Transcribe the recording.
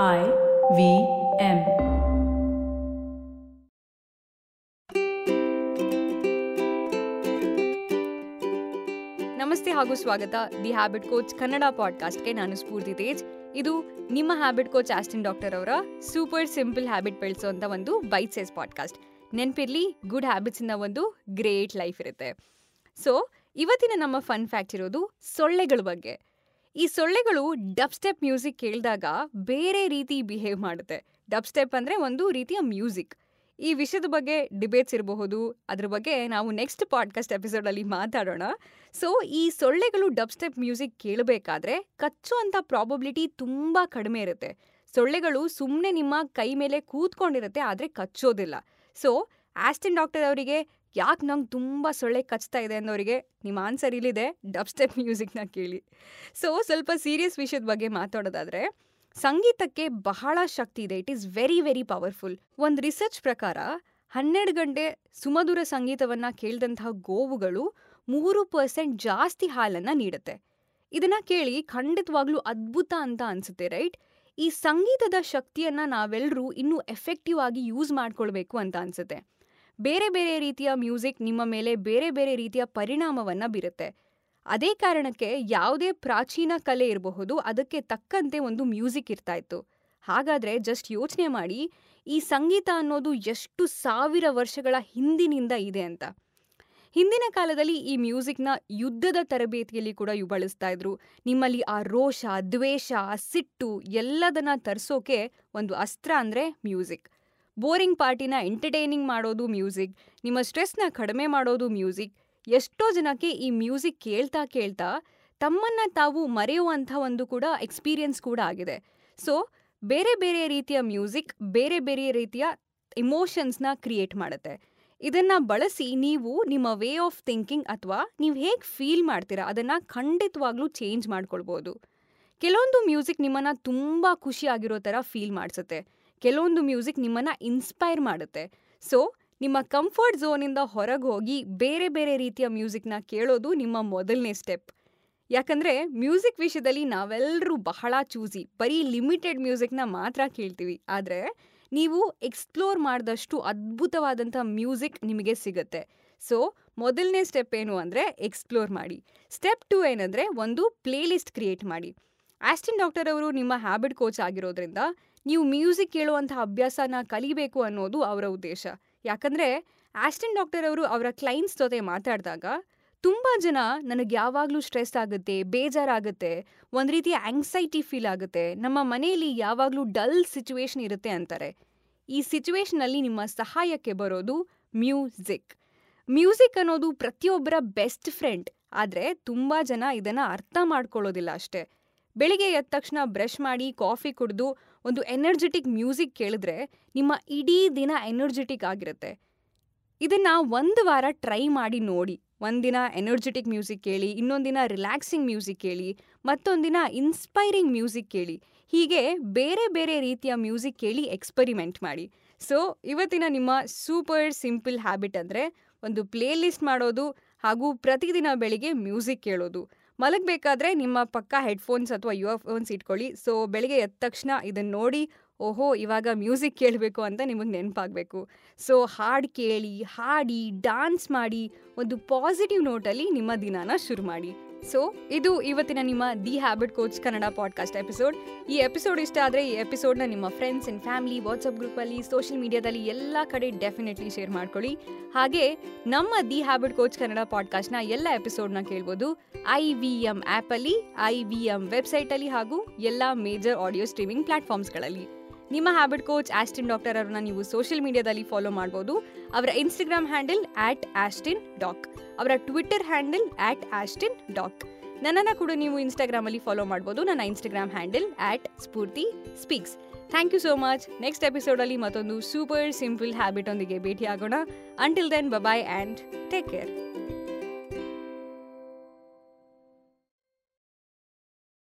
I V M. ನಮಸ್ತೆ ಹಾಗೂ ಸ್ವಾಗತ. ದಿ ಹ್ಯಾಬಿಟ್ ಕೋಚ್ ಕನ್ನಡ ಪಾಡ್ಕಾಸ್ಟ್ಗೆ ನಾನು ಸ್ಫೂರ್ತಿ ತೇಜ್. ಇದು ನಿಮ್ಮ ಹ್ಯಾಬಿಟ್ ಕೋಚ್ ಆಸ್ಟಿನ್ ಡಾಕ್ಟರ್ ಅವರ ಸೂಪರ್ ಸಿಂಪಲ್ ಹ್ಯಾಬಿಟ್ ಬೆಳೆಸೋಂಥ ಒಂದು ಬೈಟ್ ಸೈಸ್ ಪಾಡ್ಕಾಸ್ಟ್ ನೆನಪಿರ್ಲಿ ಗುಡ್ ಹ್ಯಾಬಿಟ್ಸಿಂದ ಒಂದು ಗ್ರೇಟ್ ಲೈಫ್ ಇರುತ್ತೆ. ಸೊ ಇವತ್ತಿನ ನಮ್ಮ ಫನ್ ಫ್ಯಾಕ್ಟ್ ಇರೋದು ಸೊಳ್ಳೆಗಳ ಬಗ್ಗೆ. ಈ ಸೊಳ್ಳೆಗಳು ಡಬ್ ಸ್ಟೆಪ್ ಮ್ಯೂಸಿಕ್ ಕೇಳಿದಾಗ ಬೇರೆ ರೀತಿ ಬಿಹೇವ್ ಮಾಡುತ್ತೆ. ಡಬ್ ಸ್ಟೆಪ್ ಅಂದರೆ ಒಂದು ರೀತಿಯ ಮ್ಯೂಸಿಕ್. ಈ ವಿಷಯದ ಬಗ್ಗೆ ಡಿಬೇಟ್ಸ್ ಇರಬಹುದು, ಅದ್ರ ಬಗ್ಗೆ ನಾವು ನೆಕ್ಸ್ಟ್ ಪಾಡ್ಕಾಸ್ಟ್ ಎಪಿಸೋಡಲ್ಲಿ ಮಾತಾಡೋಣ. ಸೊ, ಈ ಸೊಳ್ಳೆಗಳು ಡಬ್ ಸ್ಟೆಪ್ ಮ್ಯೂಸಿಕ್ ಕೇಳಬೇಕಾದ್ರೆ ಕಚ್ಚುವಂಥ ಪ್ರಾಬಬಿಲಿಟಿ ತುಂಬ ಕಡಿಮೆ ಇರುತ್ತೆ. ಸೊಳ್ಳೆಗಳು ಸುಮ್ಮನೆ ನಿಮ್ಮ ಕೈ ಮೇಲೆ ಕೂತ್ಕೊಂಡಿರುತ್ತೆ, ಆದರೆ ಕಚ್ಚೋದಿಲ್ಲ. ಸೊ, ಆಸ್ಟಿನ್ ಡಾಕ್ಟರ್ ಅವರಿಗೆ ಯಾಕೆ ನಂಗೆ ತುಂಬ ಸೊಳ್ಳೆ ಕಚ್ತಾ ಇದೆ ಅನ್ನೋರಿಗೆ ನಿಮ್ಮ ಆನ್ಸರ್ ಇಲ್ಲಿದೆ ಡಬ್ ಸ್ಟೆಪ್ ಮ್ಯೂಸಿಕ್ನ ಕೇಳಿ. ಸೊ ಸ್ವಲ್ಪ ಸೀರಿಯಸ್ ವಿಷಯದ ಬಗ್ಗೆ ಮಾತಾಡೋದಾದ್ರೆ, ಸಂಗೀತಕ್ಕೆ ಬಹಳ ಶಕ್ತಿ ಇದೆ. It is very very powerful ಒಂದು ರಿಸರ್ಚ್ ಪ್ರಕಾರ, ಹನ್ನೆರಡು ಗಂಟೆ ಸುಮಧುರ ಸಂಗೀತವನ್ನು ಕೇಳಿದಂತಹ ಗೋವುಗಳು ಮೂರು ಪರ್ಸೆಂಟ್ ಜಾಸ್ತಿ ಹಾಲನ್ನು ನೀಡುತ್ತೆ. ಇದನ್ನ ಕೇಳಿ ಖಂಡಿತವಾಗ್ಲೂ ಅದ್ಭುತ ಅಂತ ಅನ್ಸುತ್ತೆ ರೈಟ್ ಈ ಸಂಗೀತದ ಶಕ್ತಿಯನ್ನ ನಾವೆಲ್ಲರೂ ಇನ್ನೂ ಎಫೆಕ್ಟಿವ್ ಆಗಿ ಯೂಸ್ ಮಾಡ್ಕೊಳ್ಬೇಕು ಅಂತ ಅನ್ಸುತ್ತೆ. ಬೇರೆ ಬೇರೆ ರೀತಿಯ ಮ್ಯೂಸಿಕ್ ನಿಮ್ಮ ಮೇಲೆ ಬೇರೆ ಬೇರೆ ರೀತಿಯ ಪರಿಣಾಮವನ್ನ ಬೀರುತ್ತೆ. ಅದೇ ಕಾರಣಕ್ಕೆ ಯಾವುದೇ ಪ್ರಾಚೀನ ಕಲೆ ಇರಬಹುದು, ಅದಕ್ಕೆ ತಕ್ಕಂತೆ ಒಂದು ಮ್ಯೂಸಿಕ್ ಇರ್ತಾ ಇತ್ತು. ಹಾಗಾದ್ರೆ ಜಸ್ಟ್ ಯೋಚನೆ ಮಾಡಿ, ಈ ಸಂಗೀತ ಅನ್ನೋದು ಎಷ್ಟು ಸಾವಿರ ವರ್ಷಗಳ ಹಿಂದಿನಿಂದ ಇದೆ ಅಂತ. ಹಿಂದಿನ ಕಾಲದಲ್ಲಿ ಈ ಮ್ಯೂಸಿಕ್ನ ಯುದ್ಧದ ತರಬೇತಿಯಲ್ಲಿ ಕೂಡ ಇವು ಬಳಸ್ತಾ ಇದ್ರು. ನಿಮ್ಮಲ್ಲಿ ಆ ರೋಷ, ದ್ವೇಷ, ಸಿಟ್ಟು ಎಲ್ಲದನ್ನ ತರಿಸೋಕೆ ಒಂದು ಅಸ್ತ್ರ ಅಂದರೆ ಮ್ಯೂಸಿಕ್. ಬೋರಿಂಗ್ ಪಾರ್ಟಿನ ಎಂಟರ್ಟೈನಿಂಗ್ ಮಾಡೋದು ಮ್ಯೂಸಿಕ್, ನಿಮ್ಮ ಸ್ಟ್ರೆಸ್ನ ಕಡಿಮೆ ಮಾಡೋದು ಮ್ಯೂಸಿಕ್. ಎಷ್ಟೋ ಜನಕ್ಕೆ ಈ ಮ್ಯೂಸಿಕ್ ಕೇಳ್ತಾ ಕೇಳ್ತಾ ತಮ್ಮನ್ನು ತಾವು ಮರೆಯುವಂಥ ಒಂದು ಕೂಡ ಎಕ್ಸ್ಪೀರಿಯೆನ್ಸ್ ಕೂಡ ಆಗಿದೆ. ಸೊ, ಬೇರೆ ಬೇರೆ ರೀತಿಯ ಮ್ಯೂಸಿಕ್, ಬೇರೆ ಬೇರೆ ರೀತಿಯ ಇಮೋಷನ್ಸ್ನ ಕ್ರಿಯೇಟ್ ಮಾಡುತ್ತೆ. ಇದನ್ನು ಬಳಸಿ ನೀವು ನಿಮ್ಮ ವೇ ಆಫ್ ಥಿಂಕಿಂಗ್ ಅಥವಾ ನೀವು ಹೇಗೆ ಫೀಲ್ ಮಾಡ್ತೀರಾ ಅದನ್ನು ಖಂಡಿತವಾಗ್ಲೂ ಚೇಂಜ್ ಮಾಡ್ಕೊಳ್ಬೋದು. ಕೆಲವೊಂದು ಮ್ಯೂಸಿಕ್ ನಿಮ್ಮನ್ನು ತುಂಬ ಖುಷಿಯಾಗಿರೋ ಥರ ಫೀಲ್ ಮಾಡಿಸುತ್ತೆ. ಕೆಲವೊಂದು ಮ್ಯೂಸಿಕ್ ನಿಮ್ಮನ್ನ ಇನ್ಸ್ಪೈರ್ ಮಾಡುತ್ತೆ. ಸೊ, ನಿಮ್ಮ ಕಂಫರ್ಟ್ ಝೋನಿಂದ ಹೊರಗೆ ಹೋಗಿ ಬೇರೆ ಬೇರೆ ರೀತಿಯ ಮ್ಯೂಸಿಕ್ನ ಕೇಳೋದು ನಿಮ್ಮ ಮೊದಲನೇ ಸ್ಟೆಪ್. ಯಾಕಂದರೆ ಮ್ಯೂಸಿಕ್ ವಿಷಯದಲ್ಲಿ ನಾವೆಲ್ಲರೂ ಬಹಳ ಚೂಸಿ, ಬರೀ ಲಿಮಿಟೆಡ್ ಮ್ಯೂಸಿಕ್ನ ಮಾತ್ರ ಕೇಳ್ತೀವಿ. ಆದರೆ, ನೀವು ಎಕ್ಸ್ಪ್ಲೋರ್ ಮಾಡಿದಷ್ಟು ಅದ್ಭುತವಾದಂಥ ಮ್ಯೂಸಿಕ್ ನಿಮಗೆ ಸಿಗುತ್ತೆ. ಸೊ, ಮೊದಲನೇ ಸ್ಟೆಪ್ ಏನು ಅಂದರೆ ಎಕ್ಸ್ಪ್ಲೋರ್ ಮಾಡಿ. ಸ್ಟೆಪ್ ಟು ಏನಂದರೆ ಒಂದು ಪ್ಲೇಲಿಸ್ಟ್ ಕ್ರಿಯೇಟ್ ಮಾಡಿ. ಆಸ್ಟಿನ್ ಡಾಕ್ಟರ್ ಅವರು ನಿಮ್ಮ ಹ್ಯಾಬಿಟ್ ಕೋಚ್ ಆಗಿರೋದ್ರಿಂದ ನೀವು ಮ್ಯೂಸಿಕ್ ಕೇಳುವಂಥ ಅಭ್ಯಾಸನ ಕಲಿಬೇಕು ಅನ್ನೋದು ಅವರ ಉದ್ದೇಶ. ಯಾಕಂದರೆ ಆಸ್ಟಿನ್ ಡಾಕ್ಟರ್ ಅವರು ಅವರ ಕ್ಲೈಂಟ್ಸ್ ಜೊತೆ ಮಾತಾಡಿದಾಗ ತುಂಬ ಜನ ನನಗೆ ಯಾವಾಗಲೂ ಸ್ಟ್ರೆಸ್ ಆಗುತ್ತೆ, ಬೇಜಾರಾಗುತ್ತೆ, ಒಂದು ರೀತಿಯ ಆಂಗ್ಸೈಟಿ ಫೀಲ್ ಆಗುತ್ತೆ, ನಮ್ಮ ಮನೆಯಲ್ಲಿ ಯಾವಾಗಲೂ ಡಲ್ ಸಿಚುವೇಶನ್ ಇರುತ್ತೆ ಅಂತಾರೆ. ಈ ಸಿಚುವೇಶನಲ್ಲಿ ನಿಮ್ಮ ಸಹಾಯಕ್ಕೆ ಬರೋದು ಮ್ಯೂಸಿಕ್. ಮ್ಯೂಸಿಕ್ ಅನ್ನೋದು ಪ್ರತಿಯೊಬ್ಬರ ಬೆಸ್ಟ್ ಫ್ರೆಂಡ್ ಆದರೆ ತುಂಬ ಜನ ಇದನ್ನು ಅರ್ಥ ಮಾಡ್ಕೊಳ್ಳೋದಿಲ್ಲ ಅಷ್ಟೇ. ಬೆಳಿಗ್ಗೆ ಎದ್ದ ತಕ್ಷಣ ಬ್ರಷ್ ಮಾಡಿ ಕಾಫಿ ಕುಡಿದು ಒಂದು ಎನರ್ಜೆಟಿಕ್ ಮ್ಯೂಸಿಕ್ ಕೇಳಿದ್ರೆ ನಿಮ್ಮ ಇಡೀ ದಿನ ಎನರ್ಜೆಟಿಕ್ ಆಗಿರುತ್ತೆ. ಇದನ್ನ ಒಂದು ವಾರ ಟ್ರೈ ಮಾಡಿ ನೋಡಿ. ಒಂದಿನ ಎನರ್ಜೆಟಿಕ್ ಮ್ಯೂಸಿಕ್ ಕೇಳಿ ಇನ್ನೊಂದಿನ ರಿಲ್ಯಾಕ್ಸಿಂಗ್ ಮ್ಯೂಸಿಕ್ ಕೇಳಿ ಮತ್ತೊಂದಿನ ಇನ್ಸ್ಪೈರಿಂಗ್ ಮ್ಯೂಸಿಕ್ ಕೇಳಿ. ಹೀಗೆ ಬೇರೆ ಬೇರೆ ರೀತಿಯ ಮ್ಯೂಸಿಕ್ ಕೇಳಿ ಎಕ್ಸ್ಪರಿಮೆಂಟ್ ಮಾಡಿ. ಸೊ ಇವತ್ತಿನ ನಿಮ್ಮ ಸೂಪರ್ ಸಿಂಪಲ್ ಹ್ಯಾಬಿಟ್ ಅಂದರೆ ಒಂದು ಪ್ಲೇಲಿಸ್ಟ್ ಮಾಡೋದು ಹಾಗೂ ಪ್ರತಿದಿನ ಬೆಳಿಗ್ಗೆ ಮ್ಯೂಸಿಕ್ ಕೇಳೋದು. ಮಲಗಬೇಕಾದ್ರೆ ನಿಮ್ಮ ಪಕ್ಕ ಹೆಡ್ಫೋನ್ಸ್ ಅಥವಾ ಇಯರ್ಫೋನ್ಸ್ ಇಟ್ಕೊಳ್ಳಿ. ಸೊ ಬೆಳಿಗ್ಗೆ ಎದ್ದ ತಕ್ಷಣ ಇದನ್ನು ನೋಡಿ, ಓಹೋ, ಇವಾಗ ಮ್ಯೂಸಿಕ್ ಕೇಳಬೇಕು ಅಂತ ನಿಮಗೆ ನೆನಪಾಗಬೇಕು. ಸೊ ಹಾಡು ಕೇಳಿ, ಹಾಡಿ ಡಾನ್ಸ್ ಮಾಡಿ, ಒಂದು ಪಾಸಿಟಿವ್ ನೋಟಲ್ಲಿ ನಿಮ್ಮ ದಿನಾನ ಶುರು ಮಾಡಿ. ಸೊ ಇದು ಇವತ್ತಿನ ನಿಮ್ಮ the habit coach Kannada podcast episode ಈ ಎಪಿಸೋಡ್ ಇಷ್ಟ ಆದರೆ ಈ ಎಪಿಸೋಡ್ನ ನಿಮ್ಮ ಫ್ರೆಂಡ್ಸ್ ಆ್ಯಂಡ್ ಫ್ಯಾಮಿಲಿ ವಾಟ್ಸಪ್ ಗ್ರೂಪಲ್ಲಿ ಸೋಷಿಯಲ್ ಮೀಡಿಯಾದಲ್ಲಿ ಎಲ್ಲ ಕಡೆ ಡೆಫಿನೆಟ್ಲಿ ಶೇರ್ ಮಾಡ್ಕೊಳ್ಳಿ. ಹಾಗೆ ನಮ್ಮ ದಿ ಹ್ಯಾಬಿಟ್ ಕೋಚ್ ಕನ್ನಡ ಪಾಡ್ಕಾಸ್ಟ್ನ ಎಲ್ಲ ಎಪಿಸೋಡ್ನ ಕೇಳ್ಬೋದು. ಐ ವಿ ಎಂ ಆ್ಯಪಲ್ಲಿ ಐ ವಿ ಎಂ ವೆಬ್ಸೈಟಲ್ಲಿ ಹಾಗೂ ಎಲ್ಲ ಮೇಜರ್ ಆಡಿಯೋ ಸ್ಟ್ರೀಮಿಂಗ್ ಪ್ಲಾಟ್ಫಾರ್ಮ್ಸ್ಗಳಲ್ಲಿ ನಿಮ್ಮ ಹ್ಯಾಬಿಟ್ ಕೋಚ್ ಆಸ್ಟಿನ್ ಡಾಕ್ಟರ್ ಅವರನ್ನ ನೀವು ಸೋಷಿಯಲ್ ಮೀಡಿಯಾದಲ್ಲಿ ಫಾಲೋ ಮಾಡ್ಬೋದು. ಅವರ Instagram handle at Austin doc ಅವರ Twitter handle at Austin doc ನನ್ನನ್ನು ಕೂಡ ನೀವು ಇನ್ಸ್ಟಾಗ್ರಾಮಲ್ಲಿ ಫಾಲೋ ಮಾಡ್ಬೋದು. ನನ್ನ Instagram handle at Spoorthi speaks thank you so much next ಎಪಿಸೋಡಲ್ಲಿ ಮತ್ತೊಂದು ಸೂಪರ್ ಸಿಂಪಲ್ ಹ್ಯಾಬಿಟ್ ಒಂದಿಗೆ ಭೇಟಿಯಾಗೋಣ. Until then bye bye and take care